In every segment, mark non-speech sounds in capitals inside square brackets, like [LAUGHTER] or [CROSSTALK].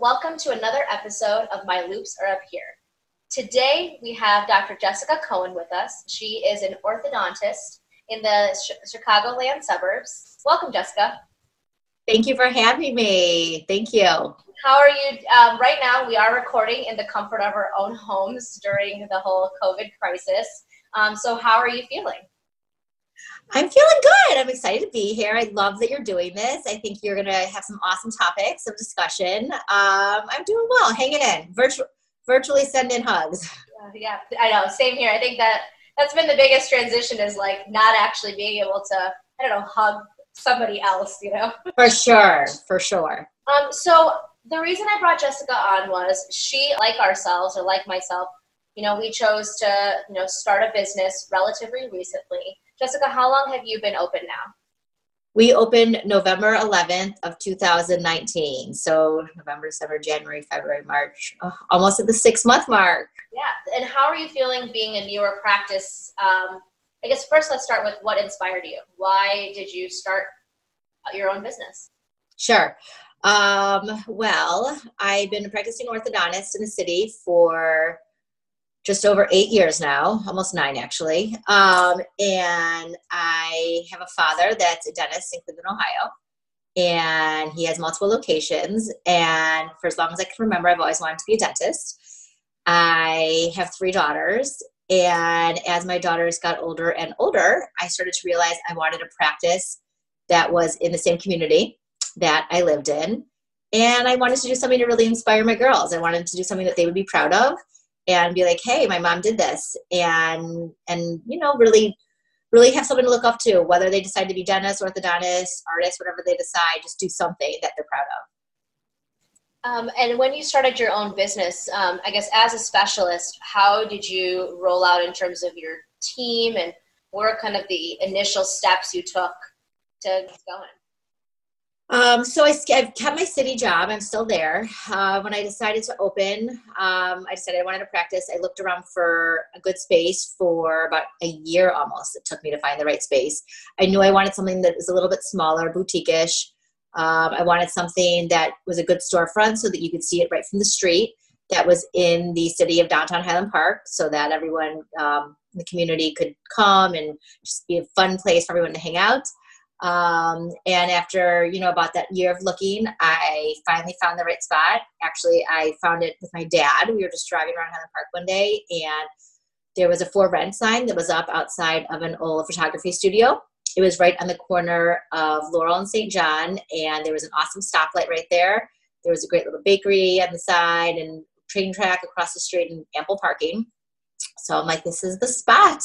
welcome to another episode of My Loupes Are Up Here. Today we have Dr. Jessica Cohen with us. She is an orthodontist in the Ch- Chicagoland suburbs. Welcome, Jessica. Thank you for having me. Thank you. How are you? Um, right now, we are recording in the comfort of our own homes during the whole COVID crisis. Um, so, how are you feeling? I'm feeling good. I'm excited to be here. I love that you're doing this. I think you're going to have some awesome topics of discussion. Um, I'm doing well, hanging in. Virtu- virtually send in hugs. [LAUGHS] Uh, yeah, I know. Same here. I think that that's been the biggest transition is like not actually being able to, I don't know, hug somebody else, you know? [LAUGHS] For sure, for sure. Um, so the reason I brought Jessica on was she, like ourselves or like myself, you know, we chose to, you know, start a business relatively recently. Jessica, how long have you been open now? We opened November 11th of 2019. So November, December, January, February, March, oh, almost at the six month mark. Yeah. And how are you feeling being a newer practice? Um, I guess first let's start with what inspired you. Why did you start your own business? Sure. Um, well, I've been a practicing orthodontist in the city for just over eight years now, almost nine actually. Um, and I have a father that's a dentist in Cleveland, Ohio. And he has multiple locations. And for as long as I can remember, I've always wanted to be a dentist. I have three daughters. And as my daughters got older and older, I started to realize I wanted a practice that was in the same community that I lived in. And I wanted to do something to really inspire my girls. I wanted to do something that they would be proud of and be like, hey, my mom did this. And and you know, really really have something to look up to, whether they decide to be dentists, orthodontists, artist whatever they decide, just do something that they're proud of. Um, and when you started your own business, um, I guess as a specialist, how did you roll out in terms of your team and what are kind of the initial steps you took to get going? Um, so I, have kept my city job. I'm still there. Uh, when I decided to open, um, I decided I wanted to practice. I looked around for a good space for about a year almost. It took me to find the right space. I knew I wanted something that was a little bit smaller, boutique-ish. Um, I wanted something that was a good storefront so that you could see it right from the street. That was in the city of downtown Highland Park, so that everyone um, in the community could come and just be a fun place for everyone to hang out. Um, and after, you know, about that year of looking, I finally found the right spot. Actually, I found it with my dad. We were just driving around Highland Park one day and there was a for rent sign that was up outside of an old photography studio. It was right on the corner of Laurel and St. John, and there was an awesome stoplight right there. There was a great little bakery on the side and train track across the street and ample parking. So I'm like, this is the spot.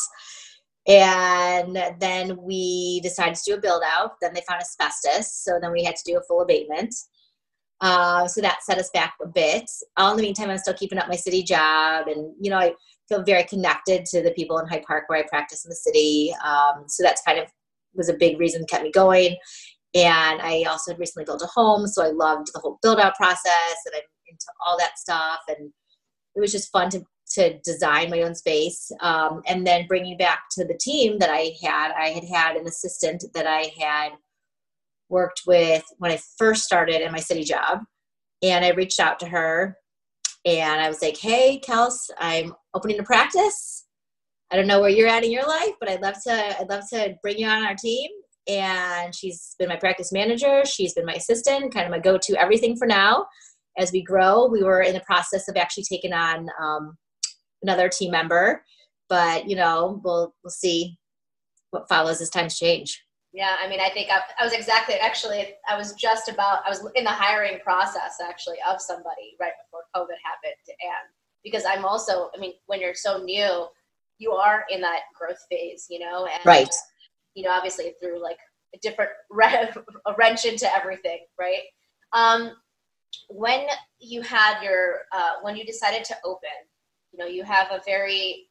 And then we decided to do a build out. Then they found asbestos. So then we had to do a full abatement. Uh, so that set us back a bit. All in the meantime, I'm still keeping up my city job. And, you know, I feel very connected to the people in Hyde Park where I practice in the city. Um, so that's kind of was a big reason kept me going. And I also had recently built a home. So I loved the whole build out process and I'm into all that stuff. And it was just fun to to design my own space um, and then bringing back to the team that i had. I had had an assistant that i had worked with when i first started in my city job and i reached out to her and i was like hey kels i'm opening a practice. I don't know where you're at in your life but i'd love to i'd love to bring you on our team. And she's been my practice manager. She's been my assistant kind of my go-to everything for now. As we grow we were in the process of actually taking on um, another team member. But you know, we'll we'll see what follows as times change. Yeah, I mean, I think I, I, was exactly actually I was just about I was in the hiring process actually of somebody right before COVID happened, and because I'm also I mean, when you're so new, you are in that growth phase, you know, and right. You know, obviously through like a different [LAUGHS] a wrench into everything, right? Um, when you had your uh, when you decided to open, you know you have a very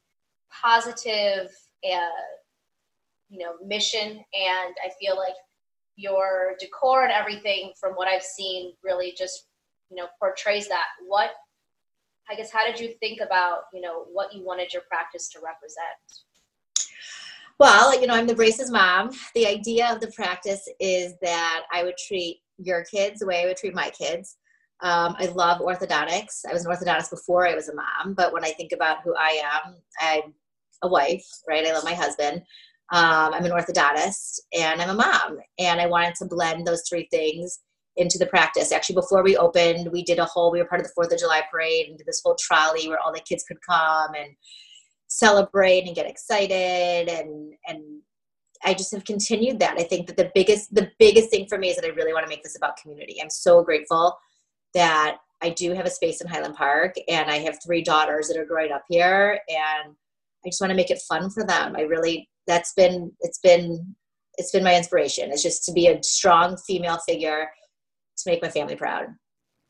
positive uh, you know mission and i feel like your decor and everything from what i've seen really just you know portrays that. What i guess how did you think about you know what you wanted your practice to represent? Well you know i'm the braces mom. The idea of the practice is that i would treat your kids the way i would treat my kids Um, I love orthodontics. I was an orthodontist before I was a mom, but when I think about who I am, I'm a wife, right? I love my husband. Um, I'm an orthodontist and I'm a mom. And I wanted to blend those three things into the practice. Actually, before we opened, we did a whole, we were part of the Fourth of July parade and did this whole trolley where all the kids could come and celebrate and get excited and and I just have continued that. I think that the biggest the biggest thing for me is that I really want to make this about community. I'm so grateful that I do have a space in Highland Park and I have three daughters that are growing up here and I just want to make it fun for them. I really that's been it's been it's been my inspiration. It's just to be a strong female figure to make my family proud.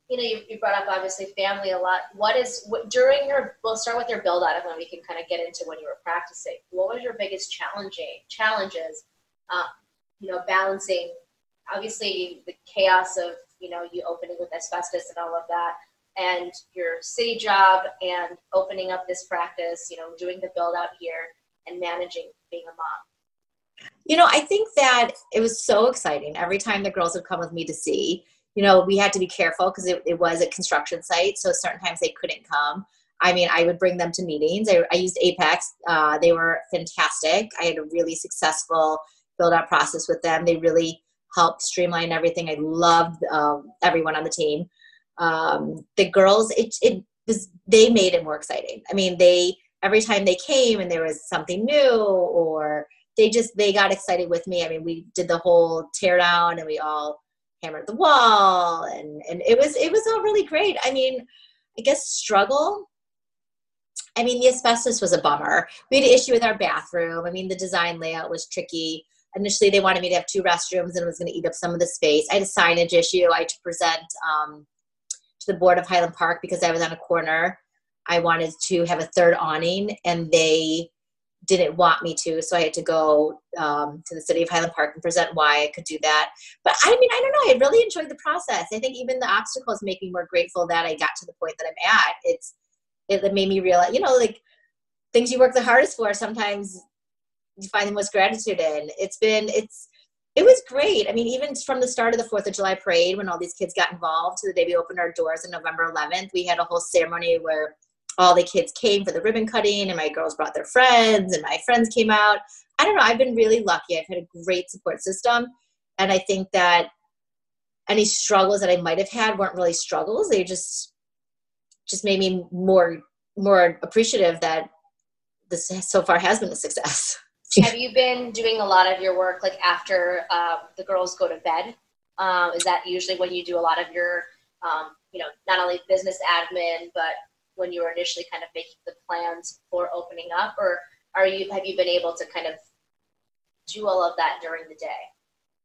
You know, you, you brought up obviously family a lot. What is what, during your? We'll start with your build out, and then we can kind of get into when you were practicing. What was your biggest challenging challenges? Um, you know, balancing obviously the chaos of you know you opening with asbestos and all of that, and your city job and opening up this practice. You know, doing the build out here and managing being a mom. You know, I think that it was so exciting every time the girls would come with me to see you know, we had to be careful because it, it was a construction site. So certain times they couldn't come. I mean, I would bring them to meetings. I, I used Apex. Uh, they were fantastic. I had a really successful build out process with them. They really helped streamline everything. I loved um, everyone on the team. Um, the girls, it, it was, they made it more exciting. I mean, they, every time they came and there was something new or they just, they got excited with me. I mean, we did the whole tear down and we all hammered the wall and and it was it was all really great i mean i guess struggle i mean the asbestos was a bummer we had an issue with our bathroom i mean the design layout was tricky initially they wanted me to have two restrooms and it was going to eat up some of the space i had a signage issue i had to present um, to the board of highland park because i was on a corner i wanted to have a third awning and they didn't want me to, so I had to go um, to the city of Highland Park and present why I could do that. But I mean, I don't know. I really enjoyed the process. I think even the obstacles make me more grateful that I got to the point that I'm at. It's it made me realize, you know, like things you work the hardest for. Sometimes you find the most gratitude in. It's been it's it was great. I mean, even from the start of the Fourth of July parade, when all these kids got involved, to the day we opened our doors on November 11th, we had a whole ceremony where all the kids came for the ribbon cutting and my girls brought their friends and my friends came out i don't know i've been really lucky i've had a great support system and i think that any struggles that i might have had weren't really struggles they just just made me more more appreciative that this so far has been a success [LAUGHS] [LAUGHS] have you been doing a lot of your work like after uh, the girls go to bed um, is that usually when you do a lot of your um, you know not only business admin but when you were initially kind of making the plans for opening up, or are you have you been able to kind of do all of that during the day?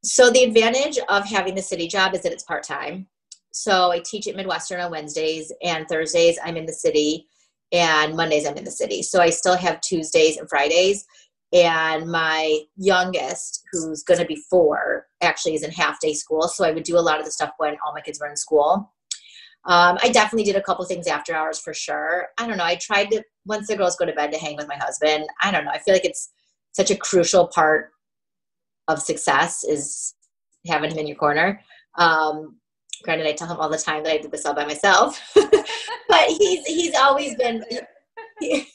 So the advantage of having the city job is that it's part time. So I teach at Midwestern on Wednesdays and Thursdays I'm in the city and Mondays I'm in the city. So I still have Tuesdays and Fridays. And my youngest, who's going to be four, actually is in half day school. So I would do a lot of the stuff when all my kids were in school. Um, I definitely did a couple things after hours for sure. I don't know. I tried to once the girls go to bed to hang with my husband. I don't know. I feel like it's such a crucial part of success is having him in your corner. Um, granted, I tell him all the time that I did this all by myself, [LAUGHS] but he's he's always been. He,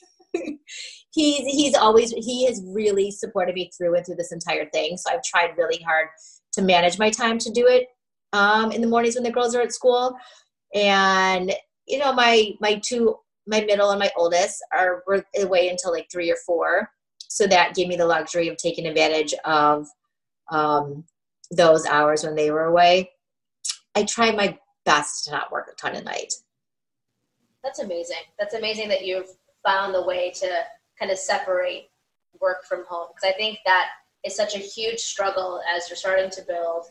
he's he's always he has really supported me through and through this entire thing. So I've tried really hard to manage my time to do it um, in the mornings when the girls are at school. And you know my my two my middle and my oldest are away until like three or four. So that gave me the luxury of taking advantage of um, those hours when they were away. I try my best to not work a ton at night. That's amazing. That's amazing that you've found the way to kind of separate work from home. Because i think that is such a huge struggle as you're starting to build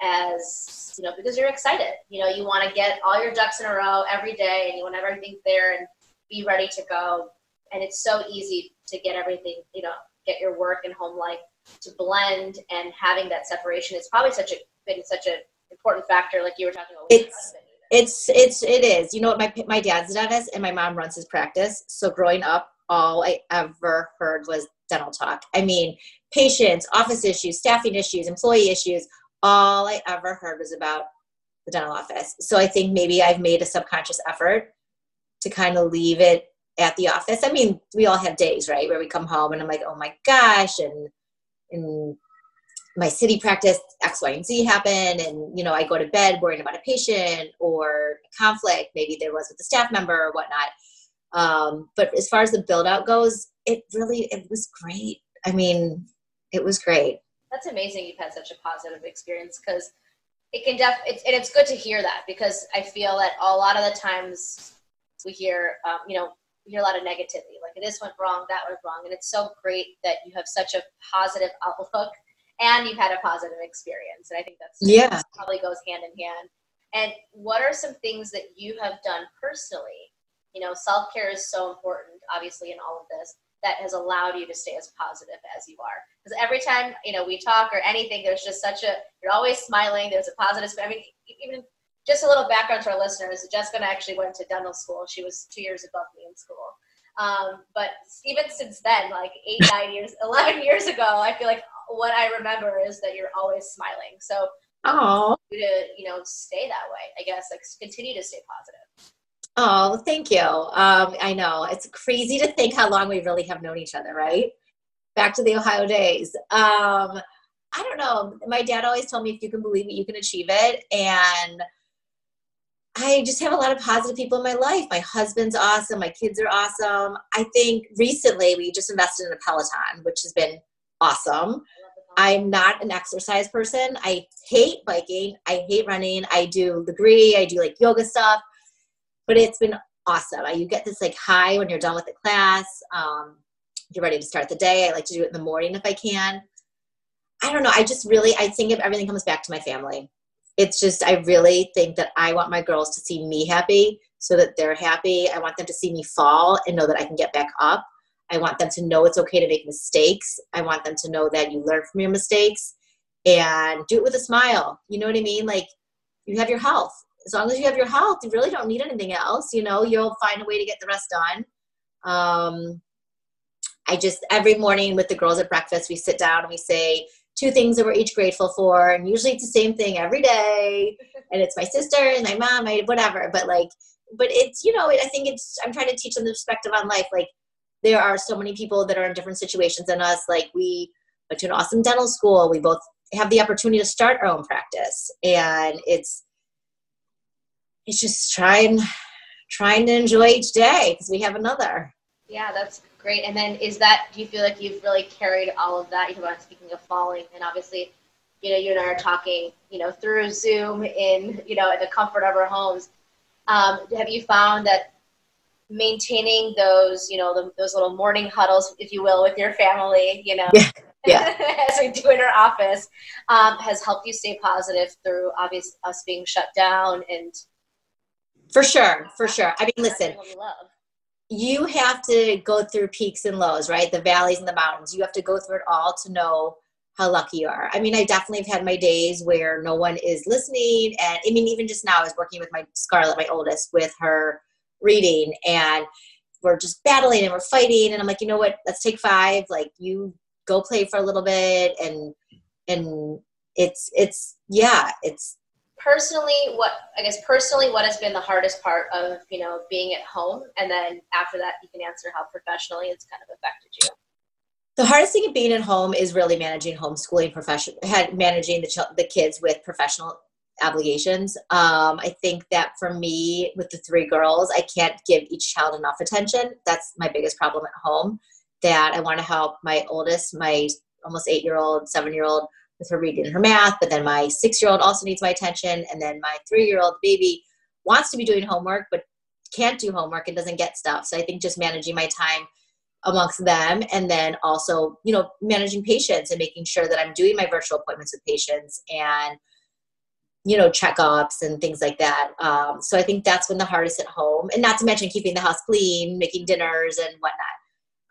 as you know because you're excited. You know you want to get all your ducks in a row every day and you want everything there and be ready to go. And it's so easy to get everything you know get your work and home life to blend and having that separation is probably such a been such an important factor like you were talking about it's it's it's it is. You know what my my dad's a dentist and my mom runs his practice. So growing up all i ever heard was dental talk i mean patients office issues staffing issues employee issues all I ever heard was about the dental office. So I think maybe I've made a subconscious effort to kind of leave it at the office. I mean, we all have days, right, where we come home and I'm like, oh my gosh, and and my city practice X, Y, and Z happen, and you know, I go to bed worrying about a patient or a conflict, maybe there was with a staff member or whatnot. Um, but as far as the build out goes, it really it was great. I mean, it was great. That's amazing. You've had such a positive experience because it can def it's, and it's good to hear that because I feel that a lot of the times we hear, um, you know, we hear a lot of negativity, like this went wrong, that went wrong, and it's so great that you have such a positive [LAUGHS] outlook and you've had a positive experience, and I think that's yeah probably goes hand in hand. And what are some things that you have done personally? You know, self care is so important, obviously, in all of this that has allowed you to stay as positive as you are. Because every time you know we talk or anything, there's just such a you're always smiling. There's a positive. I mean, even just a little background to our listeners. Jessica actually went to dental school. She was two years above me in school. Um, but even since then, like eight, [LAUGHS] nine years, eleven years ago, I feel like what I remember is that you're always smiling. So, oh, to you know stay that way, I guess, like continue to stay positive. Oh, thank you. Um, I know it's crazy to think how long we really have known each other, right? Back to the Ohio days. Um, I don't know. My dad always told me if you can believe it, you can achieve it. And I just have a lot of positive people in my life. My husband's awesome. My kids are awesome. I think recently we just invested in a Peloton, which has been awesome. I'm not an exercise person. I hate biking. I hate running. I do Lagree. I do like yoga stuff but it's been awesome. You get this like high when you're done with the class. Um, you're ready to start the day. I like to do it in the morning if I can. I don't know. I just really, I think if everything comes back to my family. It's just, I really think that I want my girls to see me happy so that they're happy. I want them to see me fall and know that I can get back up. I want them to know it's okay to make mistakes. I want them to know that you learn from your mistakes and do it with a smile. You know what I mean? Like, you have your health as long as you have your health, you really don't need anything else. You know, you'll find a way to get the rest done. Um, I just every morning with the girls at breakfast, we sit down and we say two things that we're each grateful for, and usually it's the same thing every day. [LAUGHS] And it's my sister and my mom, my whatever. But like, but it's you know, I think it's I'm trying to teach them the perspective on life. Like, there are so many people that are in different situations than us. Like, we went to an awesome dental school. We both have the opportunity to start our own practice, and it's it's just trying trying to enjoy each day because we have another. Yeah, that's great. And then is that do you feel like you've really carried all of that? You know, speaking of falling, and obviously, you know, you and I are talking, you know, through Zoom in you know in the comfort of our homes. Um, have you found that maintaining those, you know, the, those little morning huddles, if you will, with your family, you know, yeah. yeah. [LAUGHS] as we do in our office, um, has helped you stay positive through obvious us being shut down and for sure, for sure. I mean, listen, you have to go through peaks and lows, right? The valleys and the mountains. You have to go through it all to know how lucky you are. I mean, I definitely have had my days where no one is listening. And I mean, even just now, I was working with my Scarlett, my oldest, with her reading, and we're just battling and we're fighting. And I'm like, you know what? Let's take five. Like, you go play for a little bit. And, and it's, it's, yeah, it's, personally what i guess personally what has been the hardest part of you know being at home? And then after that you can answer how professionally it's kind of affected you. The hardest thing of being at home is really managing homeschooling profession managing the, ch- the kids with professional obligations. Um, i think that for me with the three girls i can't give each child enough attention. That's my biggest problem at home that i want to help my oldest my almost eight year old seven year old with her reading and her math, but then my six year old also needs my attention, and then my three year old baby wants to be doing homework but can't do homework and doesn't get stuff. So I think just managing my time amongst them and then also, you know, managing patients and making sure that I'm doing my virtual appointments with patients and you know checkups and things like that um, so i think that's when the hardest at home and not to mention keeping the house clean making dinners and whatnot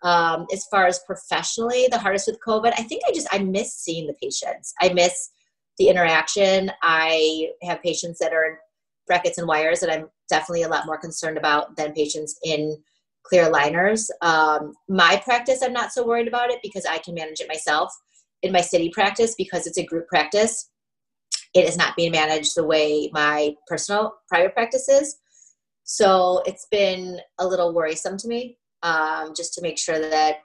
um, as far as professionally the hardest with covid i think i just i miss seeing the patients. I miss the interaction. I have patients that are in brackets and wires that i'm definitely a lot more concerned about than patients in clear aligners. Um, my practice i'm not so worried about it because i can manage it myself. In my city practice because it's a group practice it is not being managed the way my personal private practice is. So it's been a little worrisome to me um, just to make sure that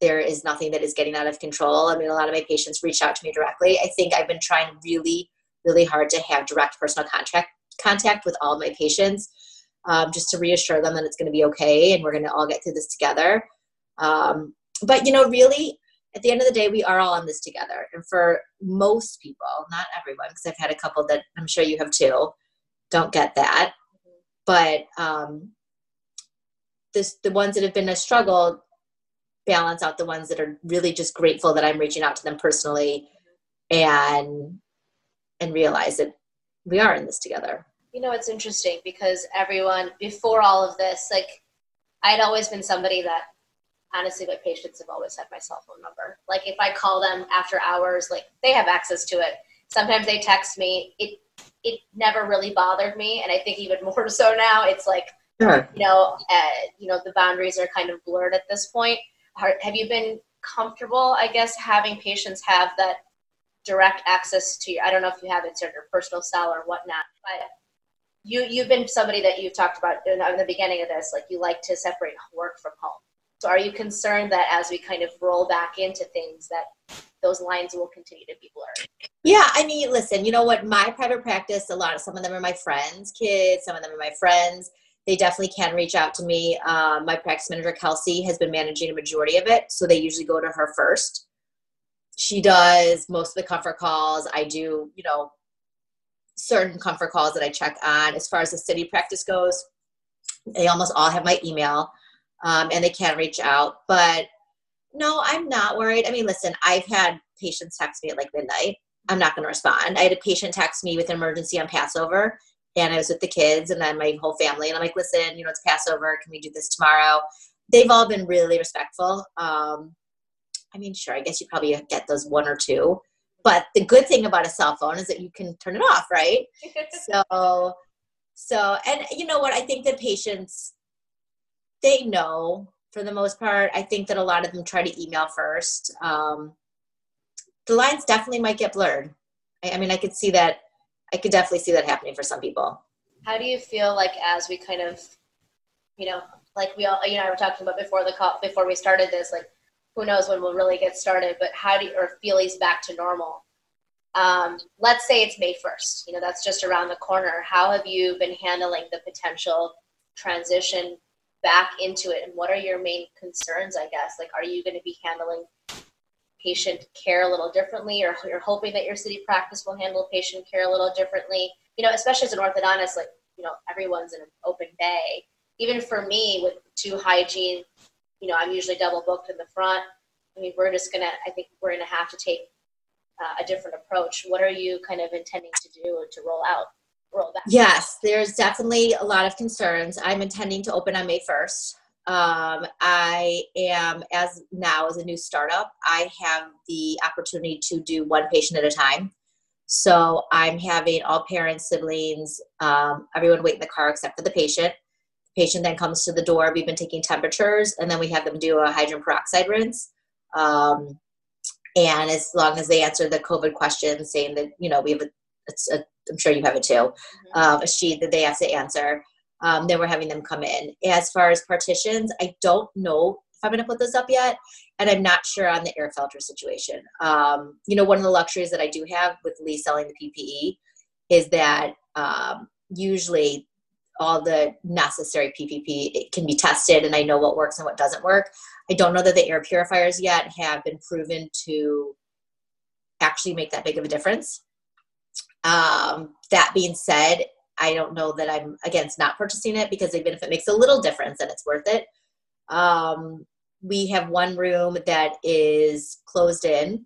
there is nothing that is getting out of control. I mean, a lot of my patients reach out to me directly. I think I've been trying really, really hard to have direct personal contact contact with all my patients, um, just to reassure them that it's going to be okay and we're going to all get through this together. Um, but you know, really, at the end of the day, we are all in this together. And for most people, not everyone, because I've had a couple that I'm sure you have too, don't get that. But um, this, the ones that have been a struggle balance out the ones that are really just grateful that I'm reaching out to them personally and and realize that we are in this together. You know, it's interesting because everyone before all of this, like I'd always been somebody that honestly my patients have always had my cell phone number. Like if I call them after hours, like they have access to it. Sometimes they text me. It it never really bothered me, and I think even [LAUGHS] more so now. It's like sure. you know, uh, you know, the boundaries are kind of blurred at this point. Have you been comfortable, I guess, having patients have that direct access to you? I don't know if you have it in your personal cell or whatnot, but you you've been somebody that you've talked about in, in the beginning of this, like you like to separate work from home. So are you concerned that as we kind of roll back into things that those lines will continue to be blurred? Yeah, I mean, listen, you know what? My private practice, a lot of some of them are my friends' kids, some of them are my friends. They definitely can reach out to me. Um, my practice manager, Kelsey, has been managing a majority of it, so they usually go to her first. She does most of the comfort calls. I do, you know, certain comfort calls that I check on. As far as the city practice goes, they almost all have my email um, and they can reach out. But no, I'm not worried. I mean, listen, I've had patients text me at like midnight. I'm not going to respond. I had a patient text me with an emergency on Passover, and I was with the kids and then my whole family. And I'm like, listen, you know, it's Passover. Can we do this tomorrow? They've all been really respectful. Um, I mean, sure, I guess you probably get those one or two. But the good thing about a cell phone is that you can turn it off, right? [LAUGHS] so, so, and you know what? I think that patients they know for the most part. I think that a lot of them try to email first. Um, the lines definitely might get blurred. I, I mean, I could see that. I could definitely see that happening for some people. How do you feel like as we kind of, you know, like we all, you know, I were talking about before the call, before we started this, like who knows when we'll really get started, but how do you, or Feely's back to normal? Um, let's say it's May 1st, you know, that's just around the corner. How have you been handling the potential transition back into it and what are your main concerns i guess like are you going to be handling patient care a little differently or you're hoping that your city practice will handle patient care a little differently you know especially as an orthodontist like you know everyone's in an open bay even for me with two hygiene you know i'm usually double booked in the front i mean we're just gonna i think we're gonna have to take uh, a different approach what are you kind of intending to do to roll out roll back? Yes, there's definitely a lot of concerns. I'm intending to open on May 1st. Um, I am, as now as a new startup, I have the opportunity to do one patient at a time. So I'm having all parents, siblings, um, everyone wait in the car except for the patient. The patient then comes to the door. We've been taking temperatures, and then we have them do a hydrogen peroxide rinse. Um, and as long as they answer the COVID questions, saying that you know we have a, a I'm sure you have it too, mm-hmm. uh, a sheet that they have to answer. Um, then we're having them come in. As far as partitions, I don't know if I'm going to put those up yet, and I'm not sure on the air filter situation. Um, you know, one of the luxuries that I do have with Lee selling the PPE is that um, usually all the necessary PPP can be tested, and I know what works and what doesn't work. I don't know that the air purifiers yet have been proven to actually make that big of a difference. Um, that being said, I don't know that I'm against not purchasing it because even if it makes a little difference, then it's worth it. Um, we have one room that is closed in,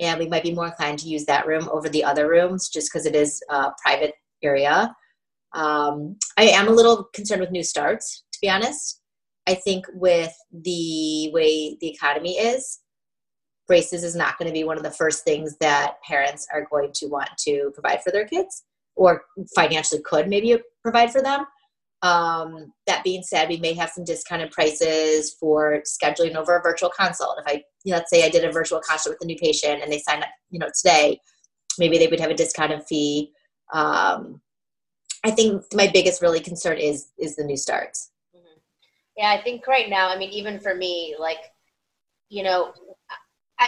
and we might be more inclined to use that room over the other rooms just because it is a private area. Um, I am a little concerned with new starts, to be honest. I think with the way the economy is, braces is not going to be one of the first things that parents are going to want to provide for their kids or financially could maybe provide for them. Um, that being said, we may have some discounted prices for scheduling over a virtual consult. If I, you know, let's say I did a virtual consult with a new patient and they signed up, you know, today, maybe they would have a discounted fee. Um, I think my biggest really concern is is the new starts. Mm-hmm. Yeah, I think right now, I mean, even for me, like, you know,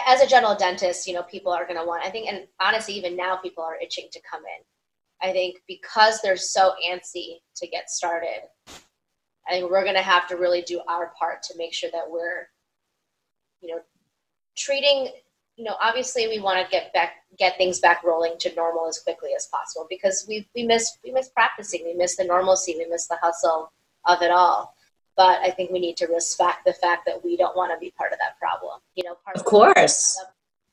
as a general dentist, you know, people are going to want, I think, and honestly, even now, people are itching to come in. I think because they're so antsy to get started, I think we're going to have to really do our part to make sure that we're, you know, treating, you know, obviously we want to get back, get things back rolling to normal as quickly as possible because we we miss we miss practicing, we miss the normalcy, we miss the hustle of it all. But I think we need to respect the fact that we don't want to be part of that problem. You know, part of, of course,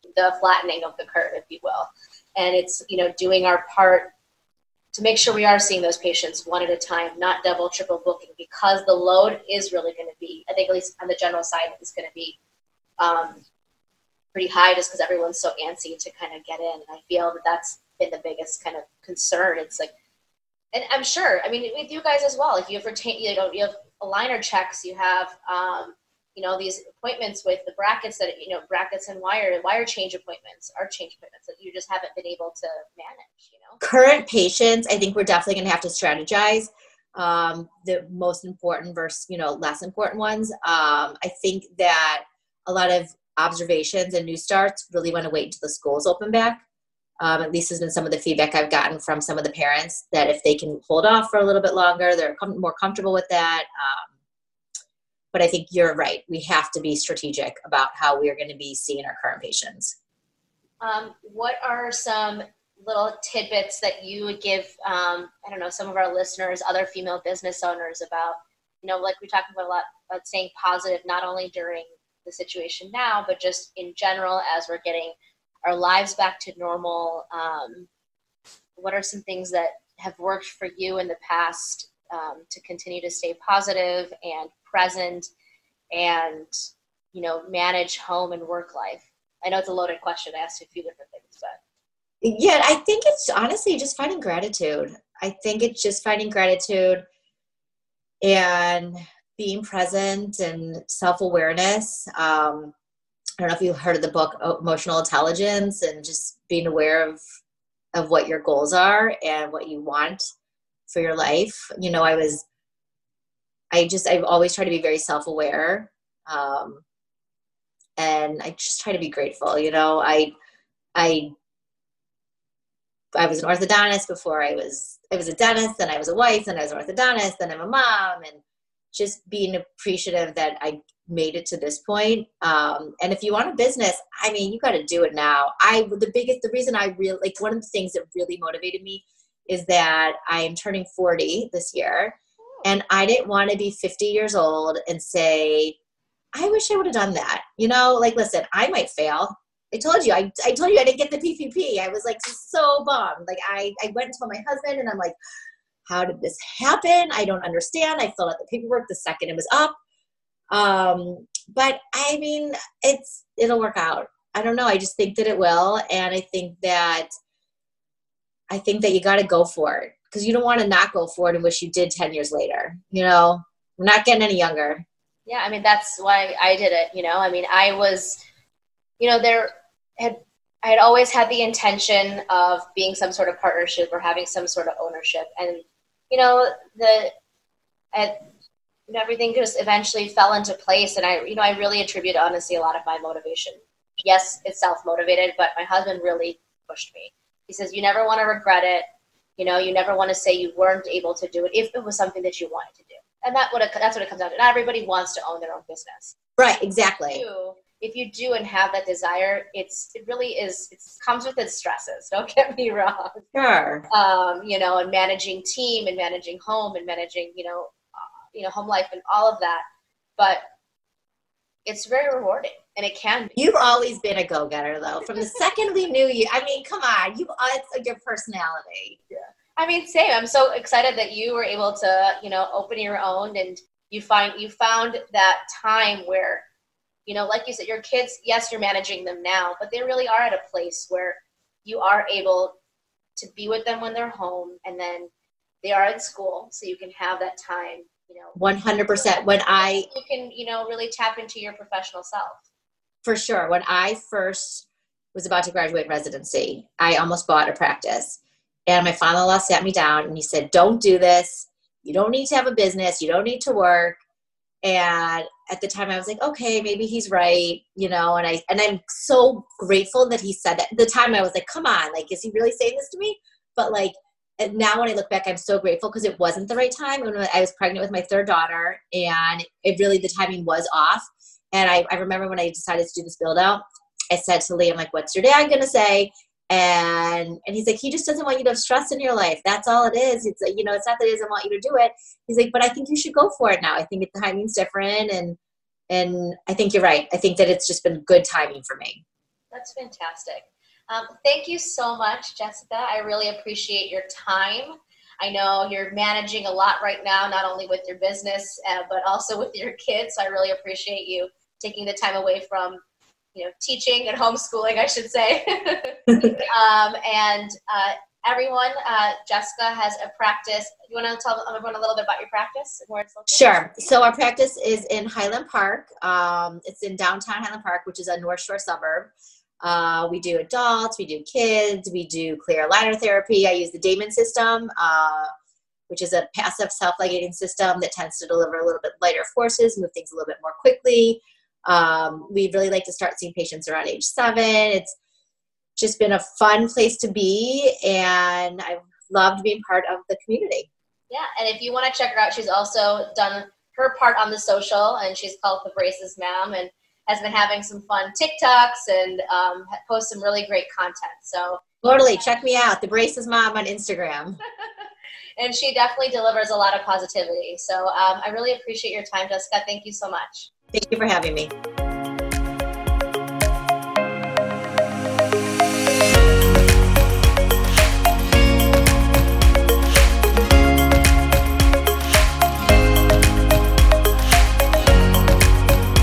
the, the flattening of the curve, if you will, and it's you know doing our part to make sure we are seeing those patients one at a time, not double, triple booking, because the load is really going to be, I think at least on the general side, is going to be um, pretty high just because everyone's so antsy to kind of get in. And I feel that that's been the biggest kind of concern. It's like, and I'm sure, I mean, with you guys as well, if you have retained, you know, you have aligner checks, you have, um, you know these appointments with the brackets that you know brackets and wire wire change appointments are change appointments that you just haven't been able to manage you know current patients i think we're definitely going to have to strategize um, the most important versus you know less important ones um, i think that a lot of observations and new starts really want to wait until the schools open back um, at least has been some of the feedback I've gotten from some of the parents that if they can hold off for a little bit longer, they're com- more comfortable with that. Um, but I think you're right. We have to be strategic about how we are going to be seeing our current patients. Um, what are some little tidbits that you would give, um, I don't know, some of our listeners, other female business owners about, you know, like we talked about a lot about staying positive, not only during the situation now, but just in general as we're getting our lives back to normal. Um, what are some things that have worked for you in the past um, to continue to stay positive and present and you know manage home and work life. I know it's a loaded question. I asked a few different things but. Yeah i think it's honestly just finding gratitude. I think it's just finding gratitude and being present and self-awareness. Um, i don't know if you heard of the book emotional intelligence and just being aware of of what your goals are and what you want for your life. You know i was I just I've always tried to be very self aware, um, and I just try to be grateful. You know, I I I was an orthodontist before I was I was a dentist, then I was a wife, then I was an orthodontist, then I'm a mom, and just being appreciative that I made it to this point. Um, and if you want a business, I mean, you got to do it now. I the biggest the reason I really like one of the things that really motivated me is that I am turning 40 this year and I didn't want to be 50 years old and say, I wish I would have done that. You know, like, listen, I might fail. I told you, I, I told you I didn't get the PPP. I was like so bummed. Like, I, I went and told my husband, and I'm like, how did this happen? I don't understand. I filled out the paperwork the second it was up. Um, but I mean, it's it'll work out. I don't know. I just think that it will, and I think that I think that you got to go for it because you don't want to not go for it and wish you did 10 years later. You know, we're not getting any younger. Yeah, I mean, that's why I did it. You know, I mean, I was, you know, there had, I had always had the intention of being some sort of partnership or having some sort of ownership. And, you know, the, at, know, everything just eventually fell into place. And I, you know, I really attribute honestly a lot of my motivation. Yes, it's self motivated, but my husband really pushed me. He says, you never want to regret it you know, you never want to say you weren't able to do it if it was something that you wanted to do. And that what it, that's what it comes down to. Not everybody wants to own their own business. Right, exactly. If you, do, if you do and have that desire, it's it really is it comes with its stresses. Don't [LAUGHS] get me wrong. Sure. Um, you know, and managing team and managing home and managing, you know, uh, you know, home life and all of that. But it's very rewarding and it can be. You've always been a go-getter though. From the second we knew you, I mean, come on, you uh, it's like your personality. Yeah. I mean, same. I'm so excited that you were able to, you know, open your own and you find you found that time where, you know, like you said, your kids, yes, you're managing them now, but they really are at a place where you are able to be with them when they're home and then they are in school so you can have that time you know 100% when i you can you know really tap into your professional self for sure when i first was about to graduate residency. I almost bought a practice. And my father in law sat me down and he said, Don't do this. You don't need to have a business. You don't need to work. And at the time I was like, okay, maybe he's right, you know, and I and I'm so grateful that he said that. At the time I was like, come on, like, is he really saying this to me? But like now when I look back, I'm so grateful because it wasn't the right time. When I was pregnant with my third daughter, and it really the timing was off. And I, I remember when I decided to do this build out, I said to Lee, I'm like, what's your dad gonna say? And and he's like, he just doesn't want you to have stress in your life. That's all it is. It's you know, it's not that he doesn't want you to do it. He's like, but I think you should go for it now. I think the timing's different, and and I think you're right. I think that it's just been good timing for me. That's fantastic. Um, thank you so much, Jessica. I really appreciate your time. I know you're managing a lot right now, not only with your business, uh, but also [LAUGHS] with your kids. So I really appreciate you taking the time away from you know, teaching and homeschooling, I should say. [LAUGHS] [LAUGHS] um, and uh, everyone, uh, Jessica has a practice. You want to tell everyone a little bit about your practice where it's located? Sure. So our practice is in Highland Park. Um, it's in downtown Highland Park, which is a North Shore suburb. Uh, we do adults, we do kids, we do clear aligner therapy. I use the Damon system, uh, which is a passive self-ligating system that tends to deliver a little bit lighter forces, move things a little bit more quickly. Um, we really like to start seeing patients around age seven. It's just been a fun place to be, and I've loved being part of the community. Yeah, and if you want to check her out, she's also done her part on the social, and she's called the Braces Mom, and has been having some fun TikToks and um, posts some really great content. So totally check me out, the Braces Mom on Instagram. [LAUGHS] and she definitely delivers a lot of positivity. So um, I really appreciate your time, Jessica. Thank you so much. Thank you for having me.